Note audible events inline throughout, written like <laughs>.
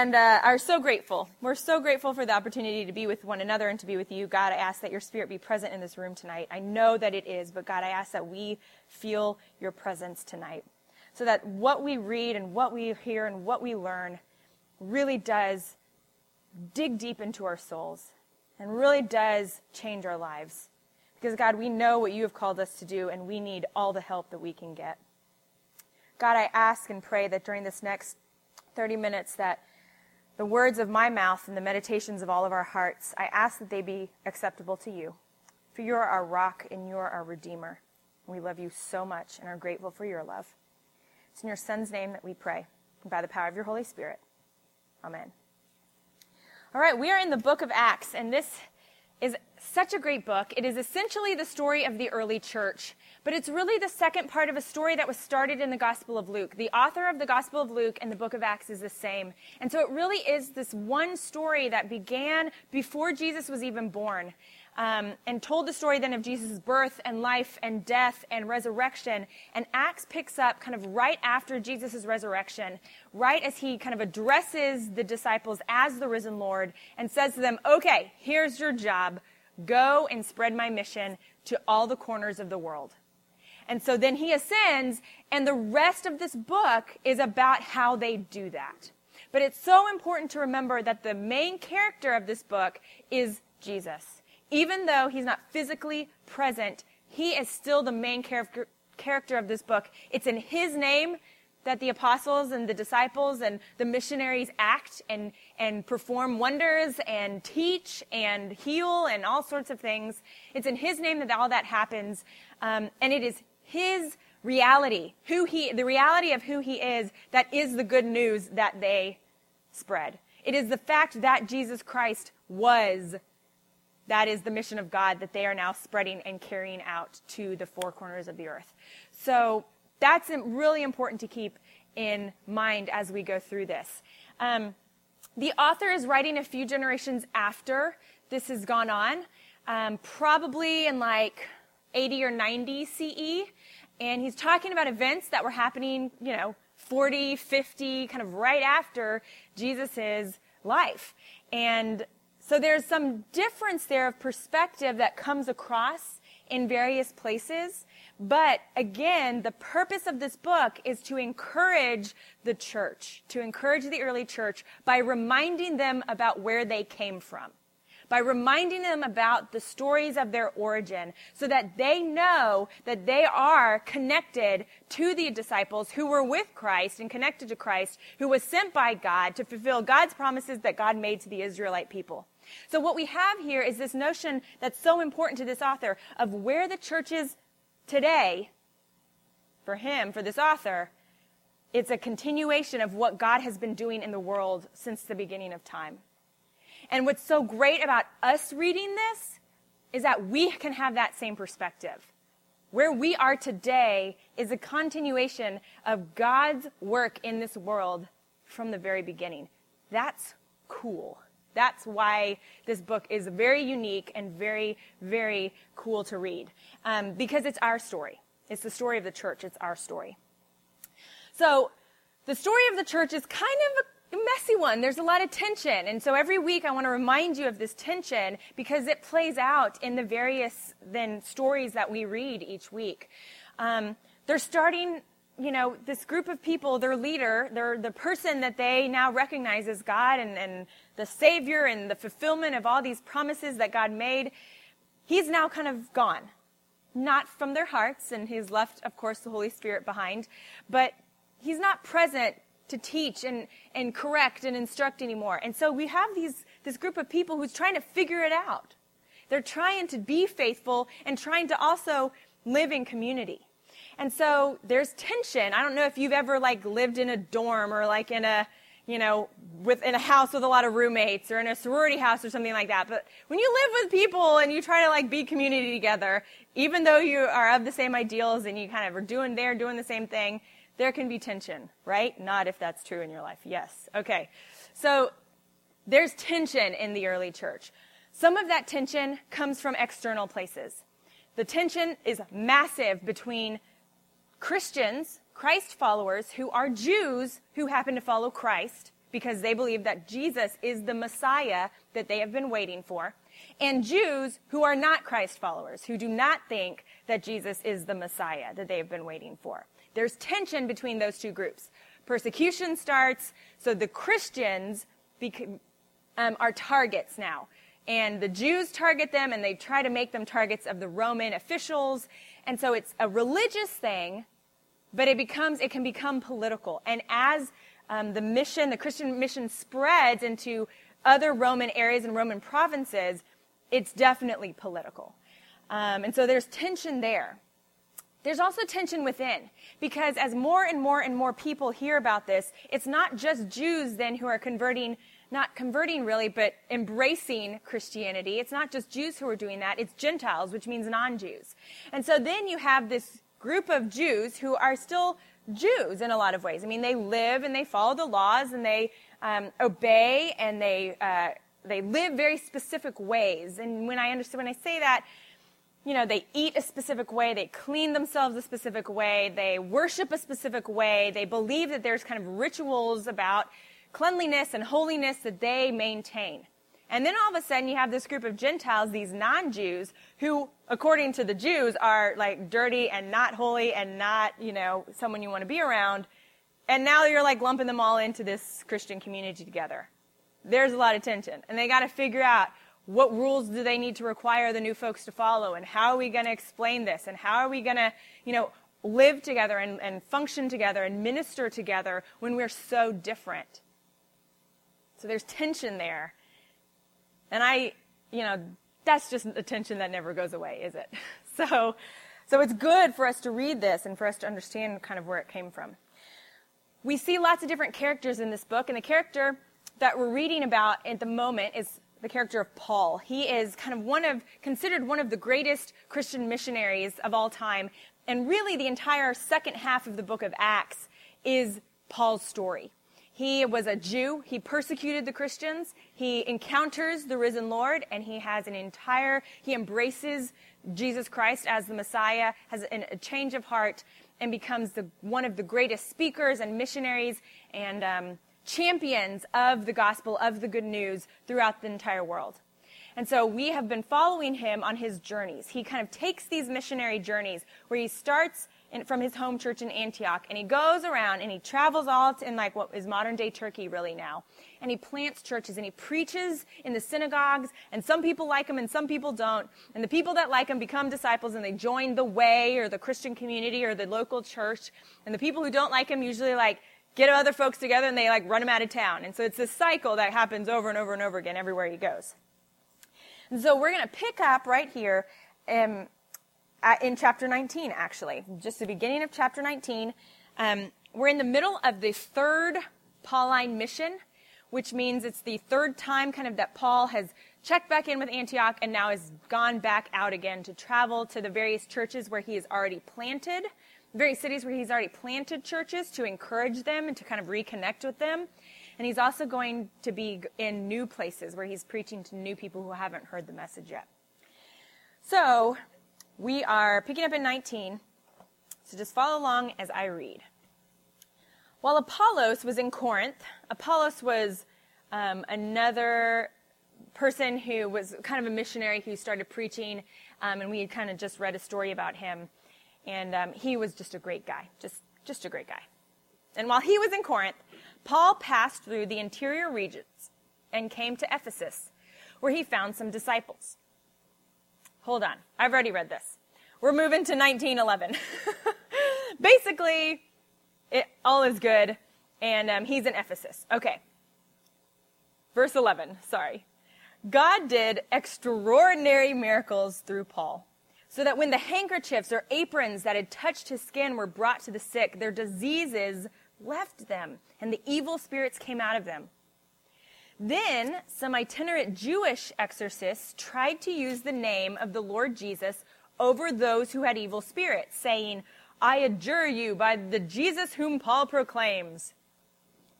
and uh, are so grateful. We're so grateful for the opportunity to be with one another and to be with you. God, I ask that your spirit be present in this room tonight. I know that it is, but God, I ask that we feel your presence tonight so that what we read and what we hear and what we learn really does dig deep into our souls and really does change our lives. Because, God, we know what you have called us to do, and we need all the help that we can get. God, I ask and pray that during this next 30 minutes that the words of my mouth and the meditations of all of our hearts, I ask that they be acceptable to you. For you are our rock and you are our redeemer. We love you so much and are grateful for your love. It's in your Son's name that we pray, and by the power of your Holy Spirit. Amen. All right, we are in the book of Acts, and this is such a great book. It is essentially the story of the early church. But it's really the second part of a story that was started in the Gospel of Luke. The author of the Gospel of Luke and the book of Acts is the same. And so it really is this one story that began before Jesus was even born. Um, and told the story then of Jesus' birth and life and death and resurrection. And Acts picks up kind of right after Jesus' resurrection, right as he kind of addresses the disciples as the risen Lord and says to them, okay, here's your job. Go and spread my mission to all the corners of the world. And so then he ascends, and the rest of this book is about how they do that. But it's so important to remember that the main character of this book is Jesus. Even though he's not physically present, he is still the main character, character of this book. It's in his name that the apostles and the disciples and the missionaries act and, and perform wonders and teach and heal and all sorts of things. It's in his name that all that happens. Um, and it is his reality, who he, the reality of who he is, that is the good news that they spread. It is the fact that Jesus Christ was, that is the mission of God that they are now spreading and carrying out to the four corners of the earth. So that's really important to keep in mind as we go through this. Um, the author is writing a few generations after this has gone on, um, probably in like 80 or 90 CE. And he's talking about events that were happening, you know, 40, 50, kind of right after Jesus' life. And so there's some difference there of perspective that comes across in various places. But again, the purpose of this book is to encourage the church, to encourage the early church by reminding them about where they came from by reminding them about the stories of their origin so that they know that they are connected to the disciples who were with Christ and connected to Christ, who was sent by God to fulfill God's promises that God made to the Israelite people. So what we have here is this notion that's so important to this author of where the church is today for him, for this author, it's a continuation of what God has been doing in the world since the beginning of time. And what's so great about us reading this is that we can have that same perspective. Where we are today is a continuation of God's work in this world from the very beginning. That's cool. That's why this book is very unique and very, very cool to read. Um, because it's our story. It's the story of the church. It's our story. So, the story of the church is kind of a messy one. There's a lot of tension. And so every week I want to remind you of this tension because it plays out in the various then stories that we read each week. Um, they're starting, you know, this group of people, their leader, their, the person that they now recognize as God and, and the Savior and the fulfillment of all these promises that God made, he's now kind of gone. Not from their hearts, and he's left, of course, the Holy Spirit behind, but he's not present to teach and, and correct and instruct anymore. And so we have these, this group of people who's trying to figure it out. They're trying to be faithful and trying to also live in community. And so there's tension. I don't know if you've ever like lived in a dorm or like in a, you know, with, in a house with a lot of roommates or in a sorority house or something like that. But when you live with people and you try to like be community together, even though you are of the same ideals and you kind of are doing, there, doing the same thing, there can be tension, right? Not if that's true in your life. Yes. Okay. So there's tension in the early church. Some of that tension comes from external places. The tension is massive between Christians, Christ followers, who are Jews who happen to follow Christ, because they believe that Jesus is the Messiah that they have been waiting for, and Jews who are not Christ followers, who do not think that Jesus is the Messiah that they have been waiting for. There's tension between those two groups. Persecution starts, so the Christians um, are targets now. And the Jews target them, and they try to make them targets of the Roman officials. And so it's a religious thing, but it becomes, it can become political. And as um, the mission, the Christian mission spreads into other Roman areas and Roman provinces, it's definitely political. Um, and so there's tension there. There's also tension within, because as more and more and more people hear about this, it's not just Jews then who are converting, not converting really, but embracing Christianity. It's not just Jews who are doing that, it's Gentiles, which means non Jews. And so then you have this group of Jews who are still Jews in a lot of ways. I mean, they live and they follow the laws and they um, obey and they uh, they live very specific ways. And when I understand when I say that, you know, they eat a specific way, they clean themselves a specific way, they worship a specific way, they believe that there's kind of rituals about cleanliness and holiness that they maintain. And then all of a sudden you have this group of Gentiles, these non-Jews, who, according to the Jews, are like dirty and not holy and not, you know, someone you want to be around. And now you're like lumping them all into this Christian community together. There's a lot of tension. And they got to figure out what rules do they need to require the new folks to follow and how are we going to explain this and how are we going to, you know, live together and, and function together and minister together when we're so different. So there's tension there. And I, you know, that's just a tension that never goes away, is it? <laughs> So, so it's good for us to read this and for us to understand kind of where it came from. We see lots of different characters in this book, and the character that we're reading about at the moment is the character of Paul. He is kind of one of, considered one of the greatest Christian missionaries of all time. And really, the entire second half of the book of Acts is Paul's story. He was a Jew. He persecuted the Christians. He encounters the risen Lord and he has an entire, he embraces Jesus Christ as the Messiah, has an, a change of heart and becomes the, one of the greatest speakers and missionaries and um, champions of the gospel, of the good news throughout the entire world. And so we have been following him on his journeys. He kind of takes these missionary journeys where he starts in, from his home church in Antioch, and he goes around and he travels all in like what is modern day Turkey really now. And he plants churches and he preaches in the synagogues, and some people like him and some people don't. And the people that like him become disciples and they join the way or the Christian community or the local church. And the people who don't like him usually like get other folks together and they like run him out of town. And so it's this cycle that happens over and over and over again everywhere he goes. And so we're going to pick up right here. Um, in chapter 19, actually, just the beginning of chapter 19. Um, we're in the middle of the third Pauline mission, which means it's the third time kind of that Paul has checked back in with Antioch and now has gone back out again to travel to the various churches where he has already planted, various cities where he's already planted churches to encourage them and to kind of reconnect with them. And he's also going to be in new places where he's preaching to new people who haven't heard the message yet. So, we are picking up in 19, so just follow along as I read. While Apollos was in Corinth, Apollos was um, another person who was kind of a missionary who started preaching, um, and we had kind of just read a story about him. And um, he was just a great guy, just, just a great guy. And while he was in Corinth, Paul passed through the interior regions and came to Ephesus, where he found some disciples. Hold on. I've already read this. We're moving to 1911. <laughs> Basically, it, all is good, and um, he's in Ephesus. Okay. Verse 11, sorry. God did extraordinary miracles through Paul, so that when the handkerchiefs or aprons that had touched his skin were brought to the sick, their diseases left them, and the evil spirits came out of them. Then some itinerant Jewish exorcists tried to use the name of the Lord Jesus over those who had evil spirits, saying, I adjure you by the Jesus whom Paul proclaims.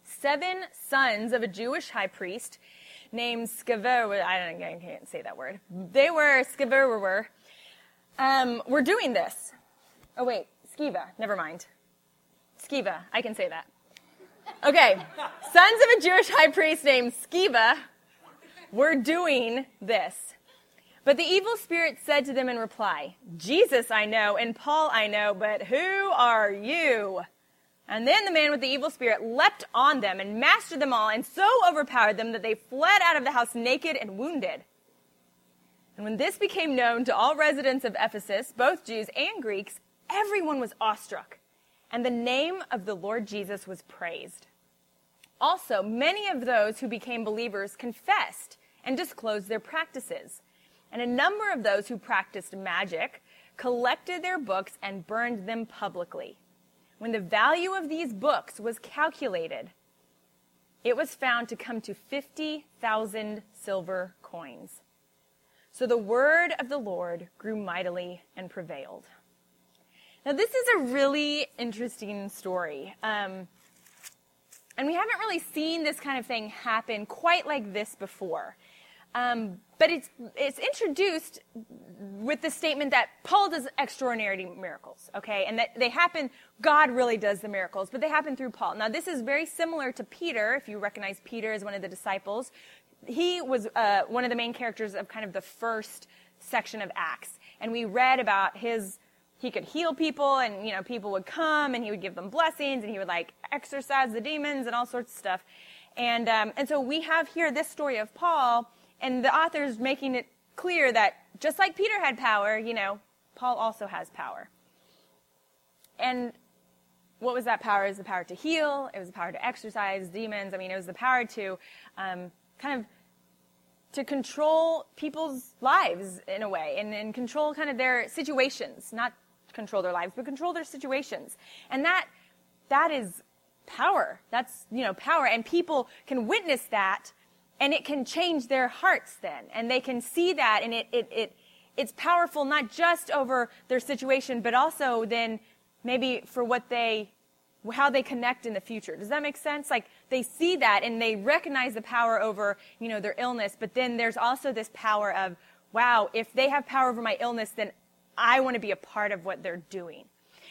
Seven sons of a Jewish high priest named Scaver, I, don't, I can't say that word. They were Scaver, um, were doing this. Oh wait, Skiva, never mind. Skiva, I can say that. Okay, sons of a Jewish high priest named Sceva were doing this. But the evil spirit said to them in reply, Jesus I know, and Paul I know, but who are you? And then the man with the evil spirit leapt on them and mastered them all, and so overpowered them that they fled out of the house naked and wounded. And when this became known to all residents of Ephesus, both Jews and Greeks, everyone was awestruck, and the name of the Lord Jesus was praised. Also, many of those who became believers confessed and disclosed their practices. And a number of those who practiced magic collected their books and burned them publicly. When the value of these books was calculated, it was found to come to 50,000 silver coins. So the word of the Lord grew mightily and prevailed. Now, this is a really interesting story. Um, and we haven't really seen this kind of thing happen quite like this before. Um, but it's, it's introduced with the statement that Paul does extraordinary miracles, okay? And that they happen, God really does the miracles, but they happen through Paul. Now, this is very similar to Peter, if you recognize Peter as one of the disciples. He was uh, one of the main characters of kind of the first section of Acts. And we read about his he could heal people and you know people would come and he would give them blessings and he would like exorcise the demons and all sorts of stuff and um, and so we have here this story of paul and the author's making it clear that just like Peter had power, you know, Paul also has power. And what was that power? Was the power to heal. It was the power to exorcise demons. I mean, it was the power to um, kind of to control people's lives in a way and, and control kind of their situations, not control their lives, but control their situations. And that that is power. That's you know power, and people can witness that and it can change their hearts then and they can see that and it, it, it it's powerful not just over their situation but also then maybe for what they how they connect in the future does that make sense like they see that and they recognize the power over you know their illness but then there's also this power of wow if they have power over my illness then i want to be a part of what they're doing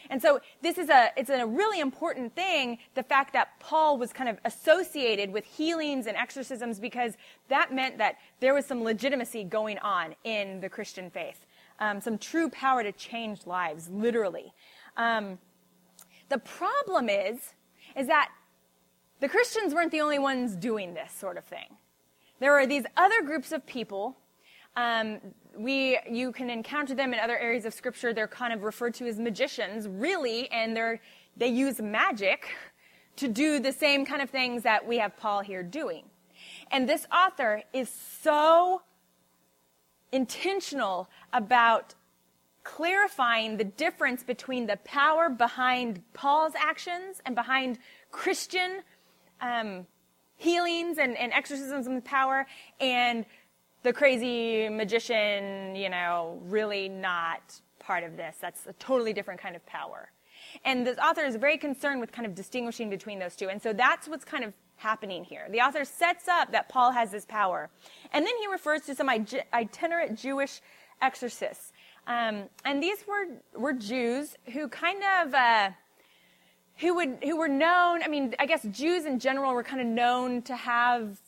and so this is a, it's a really important thing, the fact that Paul was kind of associated with healings and exorcisms because that meant that there was some legitimacy going on in the Christian faith. Um, some true power to change lives, literally. Um, the problem is, is that the Christians weren't the only ones doing this sort of thing. There were these other groups of people um, we you can encounter them in other areas of scripture. They're kind of referred to as magicians really and they're they use magic to do the same kind of things that we have paul here doing. And this author is so intentional about clarifying the difference between the power behind paul's actions and behind christian um, healings and, and exorcisms and power and the crazy magician, you know, really not part of this. That's a totally different kind of power. And the author is very concerned with kind of distinguishing between those two. And so that's what's kind of happening here. The author sets up that Paul has this power. And then he refers to some itinerant Jewish exorcists. Um, and these were, were Jews who kind of, uh, who would, who were known, I mean, I guess Jews in general were kind of known to have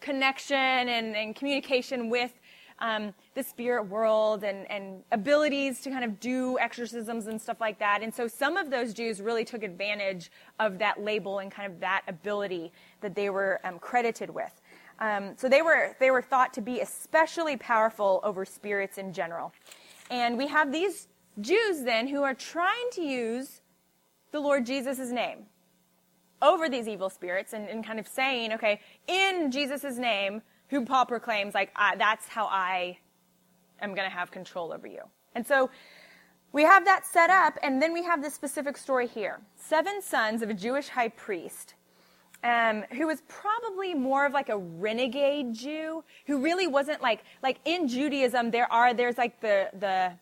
connection and, and communication with um, the spirit world and, and abilities to kind of do exorcisms and stuff like that. And so some of those Jews really took advantage of that label and kind of that ability that they were um, credited with. Um, so they were they were thought to be especially powerful over spirits in general. And we have these Jews then who are trying to use the Lord Jesus' name over these evil spirits and, and kind of saying, okay, in Jesus' name, who Paul proclaims, like, that's how I am going to have control over you. And so we have that set up, and then we have this specific story here. Seven sons of a Jewish high priest. Um, who was probably more of like a renegade Jew, who really wasn't like like in Judaism there are there's like the the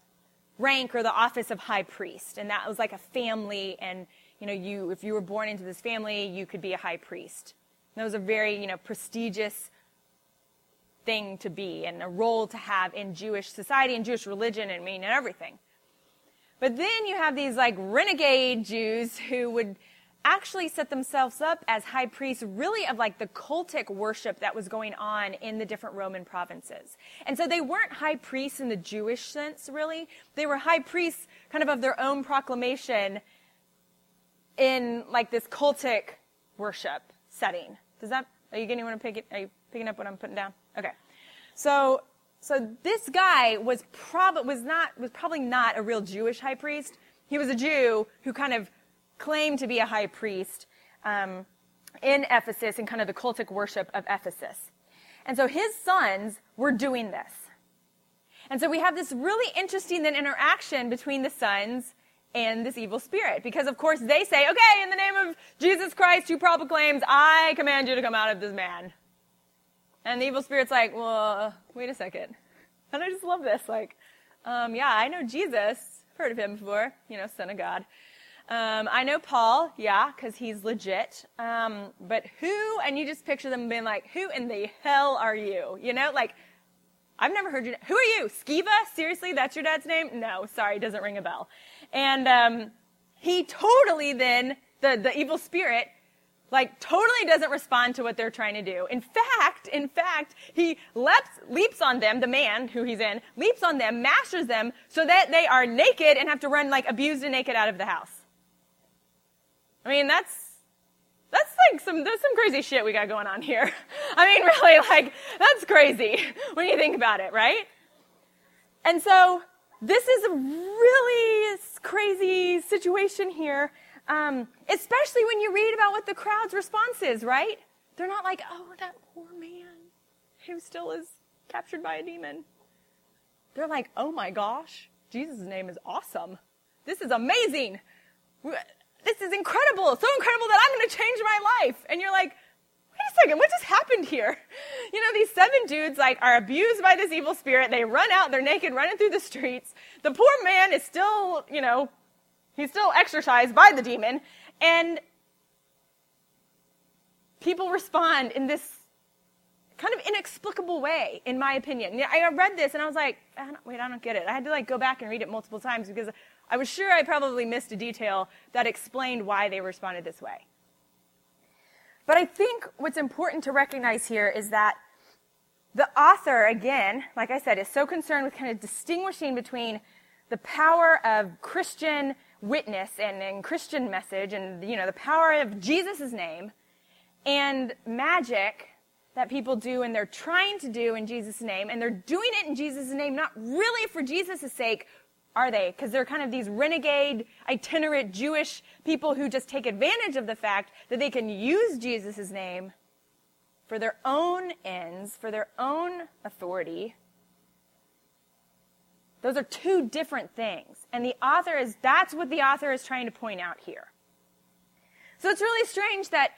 rank or the office of high priest, and that was like a family and you know, you, if you were born into this family, you could be a high priest. And that was a very, you know, prestigious thing to be and a role to have in Jewish society and Jewish religion and I mean and everything. But then you have these like renegade Jews who would actually set themselves up as high priests really of like the cultic worship that was going on in the different Roman provinces. And so they weren't high priests in the Jewish sense, really. They were high priests kind of of their own proclamation in like this cultic worship setting. Does that, are you getting what I'm picking, are you picking up what I'm putting down? Okay. So, so this guy was probably, was not, was probably not a real Jewish high priest. He was a Jew who kind of claimed to be a high priest um, in Ephesus and kind of the cultic worship of Ephesus. And so his sons were doing this. And so we have this really interesting then interaction between the sons and this evil spirit. Because of course they say, okay, in the name of Jesus Christ who proclaims, I command you to come out of this man. And the evil spirit's like, well, wait a second. <laughs> And I just love this. Like, um, yeah, I know Jesus. Heard of him before. You know, son of God. Um, I know Paul, yeah, because he's legit. Um, but who, and you just picture them being like, who in the hell are you? You know, like, I've never heard you. Who are you? Skiva? Seriously, that's your dad's name? No, sorry, doesn't ring a bell. And um, he totally then, the, the evil spirit, like totally doesn't respond to what they're trying to do. In fact, in fact, he leaps, leaps on them, the man who he's in, leaps on them, masters them so that they are naked and have to run like abused and naked out of the house. I mean, that's that's like some there's some crazy shit we got going on here. <laughs> I mean, really, like that's crazy <laughs> when you think about it, right? And so this is a really crazy situation here, um, especially when you read about what the crowd's response is, right? They're not like, oh, that poor man who still is captured by a demon. They're like, oh my gosh, Jesus' name is awesome. This is amazing this is incredible, so incredible that I'm going to change my life. And you're like, wait a second, what just happened here? You know, these seven dudes like are abused by this evil spirit. They run out, they're naked, running through the streets. The poor man is still, you know, he's still exorcised by the demon. And people respond in this kind of inexplicable way, in my opinion. I read this and I was like, I wait, I don't get it. I had to like go back and read it multiple times because I was sure I probably missed a detail that explained why they responded this way. But I think what's important to recognize here is that the author, again, like I said, is so concerned with kind of distinguishing between the power of Christian witness and, and Christian message and, you know, the power of Jesus' name and magic that people do and they're trying to do in Jesus' name and they're doing it in Jesus' name not really for Jesus' sake, are they? Because they're kind of these renegade, itinerant Jewish people who just take advantage of the fact that they can use Jesus' name for their own ends, for their own authority. Those are two different things. And the author is, that's what the author is trying to point out here. So it's really strange that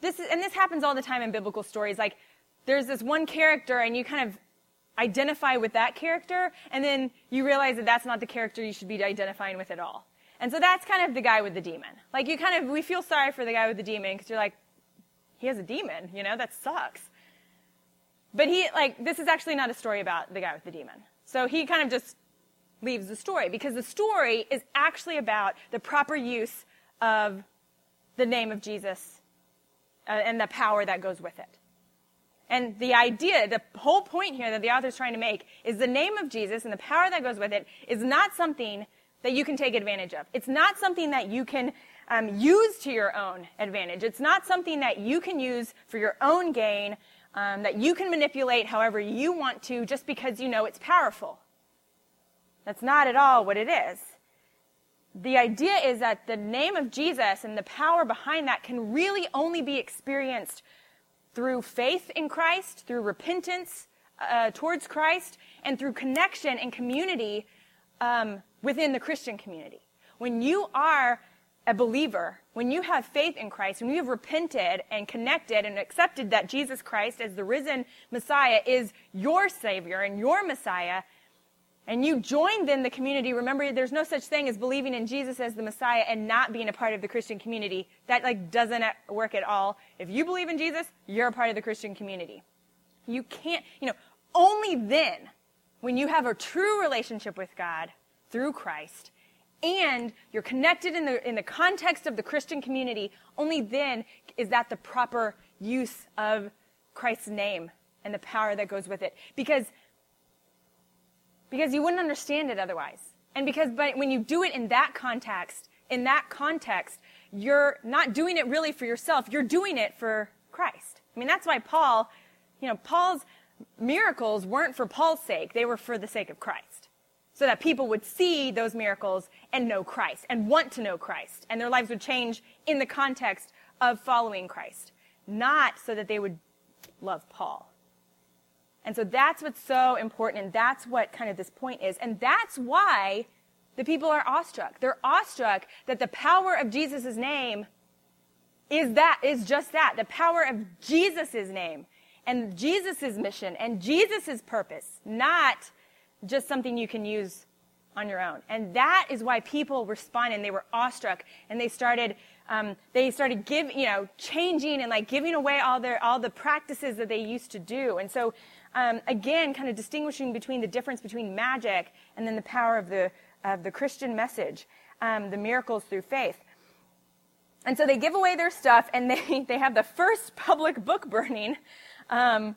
this is, and this happens all the time in biblical stories. Like, there's this one character and you kind of identify with that character, and then you realize that that's not the character you should be identifying with at all. And so that's kind of the guy with the demon. Like you kind of, we feel sorry for the guy with the demon because you're like, he has a demon, you know, that sucks. But he, like, this is actually not a story about the guy with the demon. So he kind of just leaves the story because the story is actually about the proper use of the name of Jesus uh, and the power that goes with it. And the idea, the whole point here that the author is trying to make is the name of Jesus and the power that goes with it is not something that you can take advantage of. It's not something that you can um, use to your own advantage. It's not something that you can use for your own gain, um, that you can manipulate however you want to just because you know it's powerful. That's not at all what it is. The idea is that the name of Jesus and the power behind that can really only be experienced through faith in Christ, through repentance uh, towards Christ, and through connection and community um, within the Christian community. When you are a believer, when you have faith in Christ, when you have repented and connected and accepted that Jesus Christ as the risen Messiah is your Savior and your Messiah, and you join then the community, remember there's no such thing as believing in Jesus as the Messiah and not being a part of the Christian community. That like doesn't work at all. If you believe in Jesus, you're a part of the Christian community. You can't, you know, only then, when you have a true relationship with God through Christ, and you're connected in the, in the context of the Christian community, only then is that the proper use of Christ's name and the power that goes with it. Because, because you wouldn't understand it otherwise. And because but when you do it in that context, in that context, you're not doing it really for yourself, you're doing it for Christ. I mean, that's why Paul, you know, Paul's miracles weren't for Paul's sake, they were for the sake of Christ. So that people would see those miracles and know Christ and want to know Christ. And their lives would change in the context of following Christ, not so that they would love Paul. And so that's what's so important, and that's what kind of this point is. And that's why the people are awestruck. They're awestruck that the power of Jesus' name is that, is just that, the power of Jesus' name and Jesus' mission and Jesus' purpose, not just something you can use on your own. And that is why people responded and they were awestruck and they started, um, they started giving, you know, changing and like giving away all their, all the practices that they used to do. And so, um, again, kind of distinguishing between the difference between magic and then the power of the, of the Christian message, um, the miracles through faith. And so they give away their stuff and they, <laughs> they have the first public book burning. Um,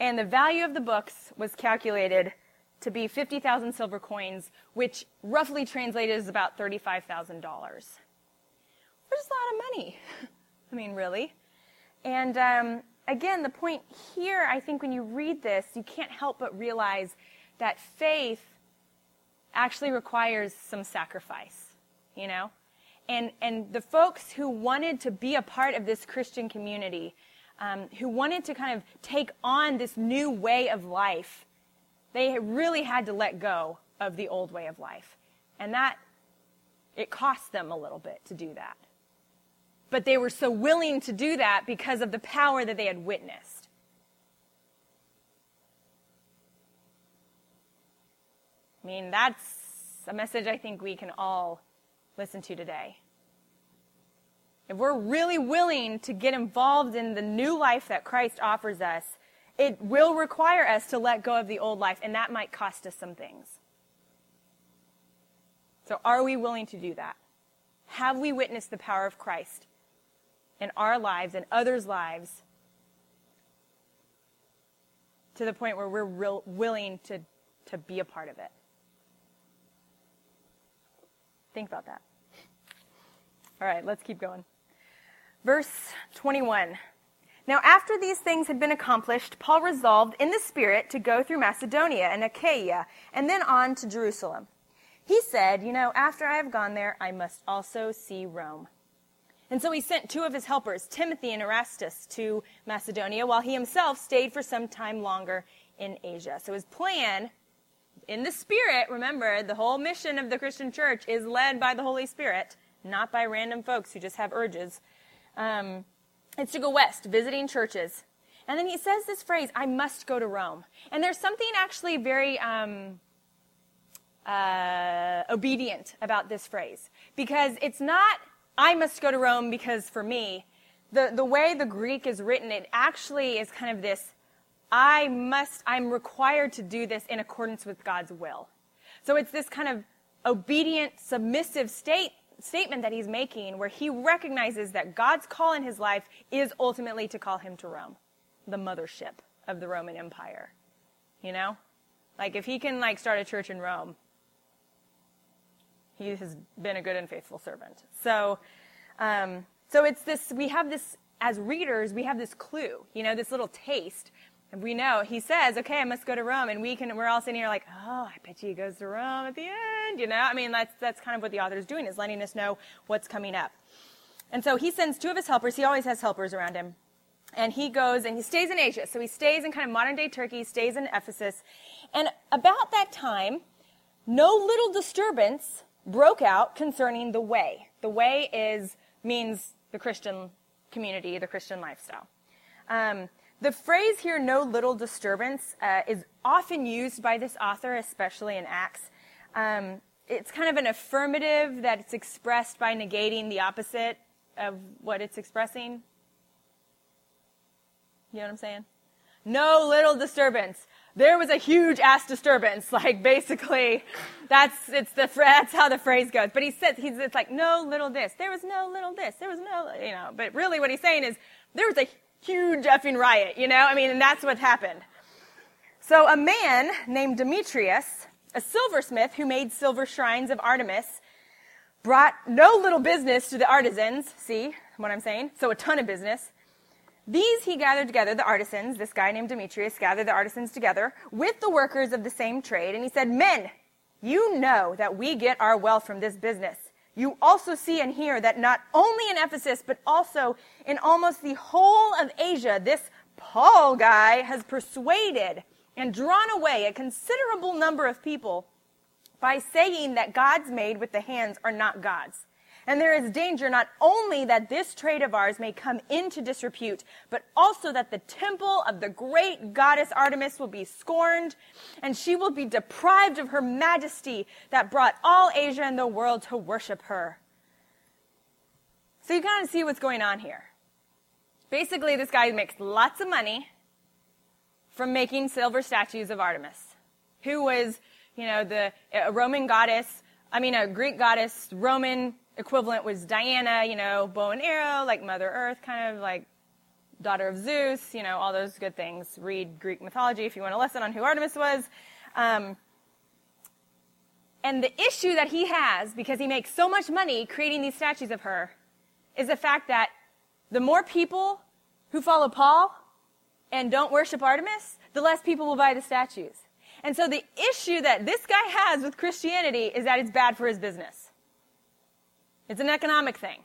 and the value of the books was calculated to be 50,000 silver coins, which roughly translated is about $35,000. Which is a lot of money. <laughs> I mean, really. And um, again, the point here, I think when you read this, you can't help but realize that faith actually requires some sacrifice, you know? And, and the folks who wanted to be a part of this Christian community, um, who wanted to kind of take on this new way of life, they really had to let go of the old way of life. And that, it cost them a little bit to do that. But they were so willing to do that because of the power that they had witnessed. I mean, that's a message I think we can all listen to today. If we're really willing to get involved in the new life that Christ offers us, it will require us to let go of the old life, and that might cost us some things. So, are we willing to do that? Have we witnessed the power of Christ in our lives and others' lives to the point where we're real, willing to, to be a part of it? Think about that. All right, let's keep going. Verse 21. Now, after these things had been accomplished, Paul resolved in the Spirit to go through Macedonia and Achaia and then on to Jerusalem. He said, You know, after I have gone there, I must also see Rome. And so he sent two of his helpers, Timothy and Erastus, to Macedonia, while he himself stayed for some time longer in Asia. So his plan in the Spirit, remember, the whole mission of the Christian church is led by the Holy Spirit, not by random folks who just have urges. Um, it's to go west, visiting churches. And then he says this phrase, I must go to Rome. And there's something actually very um, uh, obedient about this phrase. Because it's not, I must go to Rome because for me. The, the way the Greek is written, it actually is kind of this I must, I'm required to do this in accordance with God's will. So it's this kind of obedient, submissive state, statement that he's making where he recognizes that God's call in his life is ultimately to call him to Rome, the mothership of the Roman Empire. You know? Like if he can like start a church in Rome, he has been a good and faithful servant. So, um, so it's this, we have this, as readers, we have this clue, you know, this little taste and we know he says, "Okay, I must go to Rome," and we can. We're all sitting here like, "Oh, I bet you he goes to Rome at the end." You know, I mean, that's that's kind of what the author is doing is letting us know what's coming up. And so he sends two of his helpers. He always has helpers around him, and he goes and he stays in Asia. So he stays in kind of modern day Turkey, stays in Ephesus, and about that time, no little disturbance broke out concerning the way. The way is means the Christian community, the Christian lifestyle. Um, the phrase here, no little disturbance, uh, is often used by this author, especially in Acts. Um, it's kind of an affirmative that it's expressed by negating the opposite of what it's expressing. You know what I'm saying? No little disturbance. There was a huge ass disturbance. <laughs> Like basically, that's it's the that's how the phrase goes. But he says he's it's like no little this. There was no little this. There was no you know. But really, what he's saying is there was a huge effing riot. You know, I mean, and that's what happened. So a man named Demetrius, a silversmith who made silver shrines of Artemis, brought no little business to the artisans. See what I'm saying? So a ton of business. These he gathered together, the artisans, this guy named Demetrius gathered the artisans together with the workers of the same trade, and he said, Men, you know that we get our wealth from this business. You also see and hear that not only in Ephesus, but also in almost the whole of Asia, this Paul guy has persuaded and drawn away a considerable number of people by saying that gods made with the hands are not gods. And there is danger not only that this trade of ours may come into disrepute, but also that the temple of the great goddess Artemis will be scorned, and she will be deprived of her majesty that brought all Asia and the world to worship her. So you kind of see what's going on here. Basically, this guy makes lots of money from making silver statues of Artemis, who was, you know, the a Roman goddess, I mean, a Greek goddess, Roman equivalent was Diana, you know, bow and arrow, like Mother Earth, kind of like daughter of Zeus, you know, all those good things. Read Greek mythology if you want a lesson on who Artemis was. Um, and the issue that he has, because he makes so much money creating these statues of her, is the fact that the more people who follow Paul and don't worship Artemis, the less people will buy the statues. And so the issue that this guy has with Christianity is that it's bad for his business. It's an economic thing.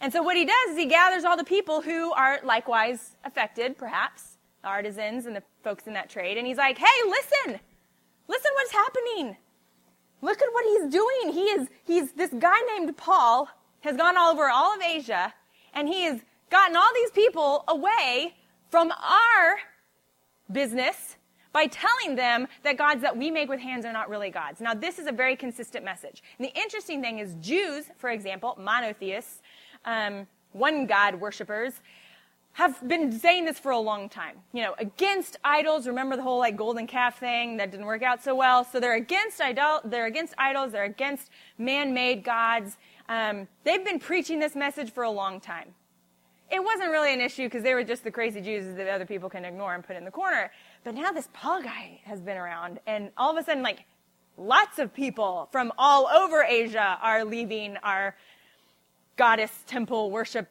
And so what he does is he gathers all the people who are likewise affected, perhaps, the artisans and the folks in that trade, and he's like, hey, listen! Listen what's happening! Look at what he's doing. He is, he's, this guy named Paul has gone all over all of Asia, and he has gotten all these people away from our business by telling them that gods that we make with hands are not really gods. Now, this is a very consistent message. And the interesting thing is, Jews, for example, monotheists, um, one God worshippers, have been saying this for a long time. You know, against idols. Remember the whole like golden calf thing that didn't work out so well. So they're against idol. They're against idols. They're against man-made gods. Um, they've been preaching this message for a long time. It wasn't really an issue because they were just the crazy Jews that other people can ignore and put in the corner. But now this Paul guy has been around, and all of a sudden, like, lots of people from all over Asia are leaving our goddess temple worship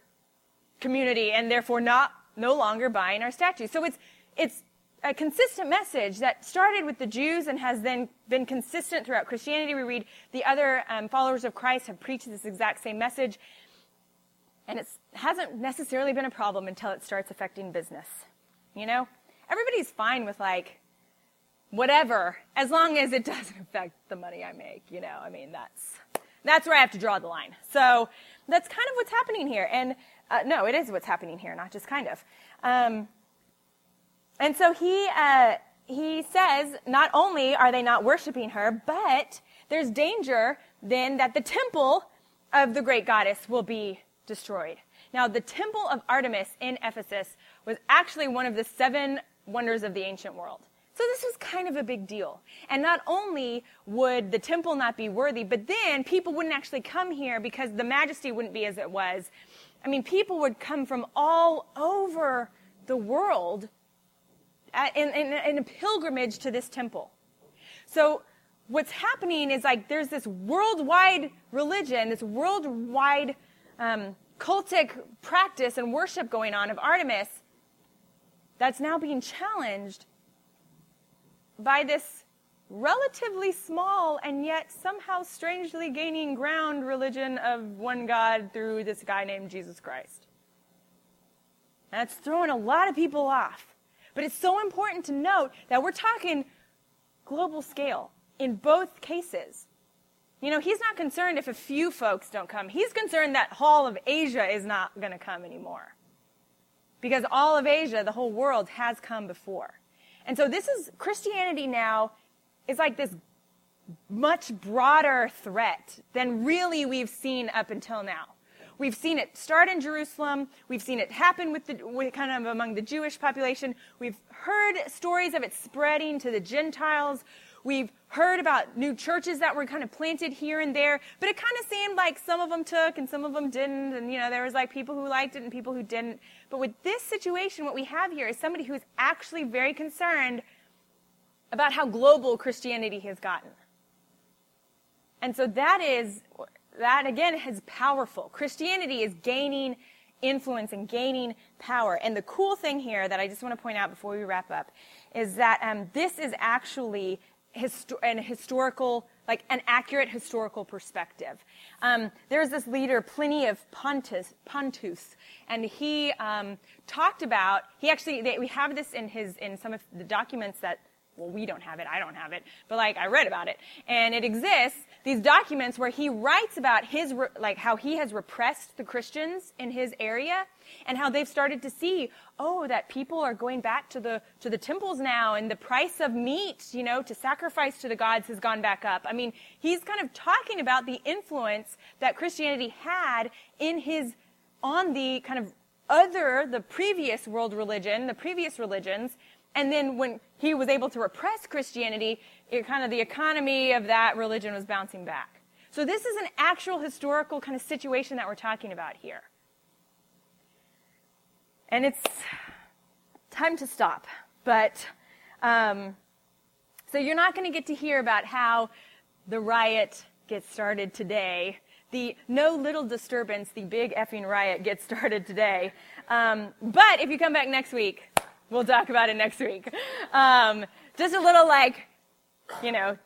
community and therefore not no longer buying our statues. So it's it's a consistent message that started with the Jews and has then been consistent throughout Christianity. We read the other um, followers of Christ have preached this exact same message, and it hasn't necessarily been a problem until it starts affecting business. You know, everybody's fine with like whatever as long as it <laughs> doesn't affect the money I make. You know, I mean that's that's where I have to draw the line. So that's kind of what's happening here. And uh, no, it is what's happening here, not just kind of. Um, and so he uh, he says not only are they not worshiping her, but there's danger then that the temple of the great goddess will be destroyed. Now, the temple of Artemis in Ephesus was actually one of the seven wonders of the ancient world. So this was kind of a big deal. And not only would the temple not be worthy, but then people wouldn't actually come here because the majesty wouldn't be as it was. I mean, people would come from all over the world in, in, in a pilgrimage to this temple. So what's happening is like there's this worldwide religion, this worldwide um, cultic practice and worship going on of Artemis that's now being challenged by this relatively small and yet somehow strangely gaining ground religion of one God through this guy named Jesus Christ. And throwing a lot of people off. But it's so important to note that we're talking global scale in both cases. You know, he's not concerned if a few folks don't come. He's concerned that all of Asia is not going to come anymore because all of Asia, the whole world, has come before. And so this is Christianity now is like this much broader threat than really we've seen up until now. We've seen it start in Jerusalem. We've seen it happen with the with kind of among the Jewish population. We've heard stories of it spreading to the Gentiles. We've heard about new churches that were kind of planted here and there, but it kind of seemed like some of them took and some of them didn't, and you know there was like people who liked it and people who didn't. But with this situation, what we have here is somebody who's actually very concerned about how global Christianity has gotten. And so that is, that again is powerful. Christianity is gaining influence and gaining power. And the cool thing here that I just want to point out before we wrap up is that um, this is actually histo- an historical, like an accurate historical perspective. Um, there's this leader, Pliny of Pontus, Pontus and he um, talked about. He actually, they, we have this in his in some of the documents that well, we don't have it, I don't have it, but like I read about it. And it exists, these documents where he writes about his, like how he has repressed the Christians in his area and how they've started to see, oh, that people are going back to the, to the temples now and the price of meat, you know, to sacrifice to the gods has gone back up. I mean, he's kind of talking about the influence that Christianity had in his, on the kind of other, the previous world religion, the previous religions, and then when he was able to repress Christianity, it kind of the economy of that religion was bouncing back. So this is an actual historical kind of situation that we're talking about here. And it's time to stop. But um, so you're not going to get to hear about how the riot gets started today. The no little disturbance, the big effing riot gets started today. Um, but if you come back next week, We'll talk about it next week. Um, just a little like, you know,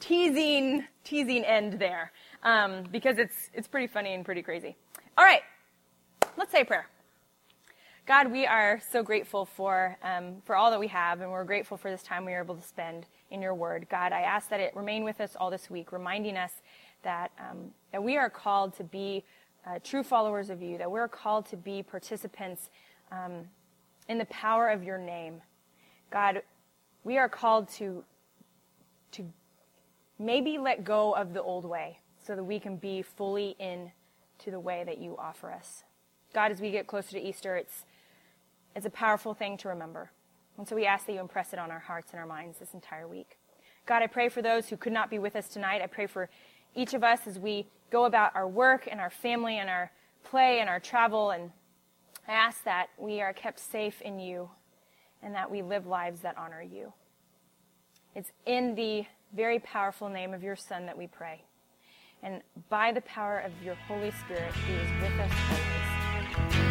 teasing, teasing end there, um, because it's it's pretty funny and pretty crazy. All right, let's say prayer. God, we are so grateful for um, for all that we have, and we're grateful for this time we are able to spend in Your Word. God, I ask that it remain with us all this week, reminding us that um, that we are called to be uh, true followers of You, that we're called to be participants um, in the power of your name. God, we are called to, to maybe let go of the old way so that we can be fully in to the way that you offer us. God, as we get closer to Easter, it's, it's a powerful thing to remember. And so we ask that you impress it on our hearts and our minds this entire week. God, I pray for those who could not be with us tonight. I pray for each of us as we go about our work and our family and our play and our travel and I ask that we are kept safe in you and that we live lives that honor you. It's in the very powerful name of your Son that we pray. And by the power of your Holy Spirit, who is with us always.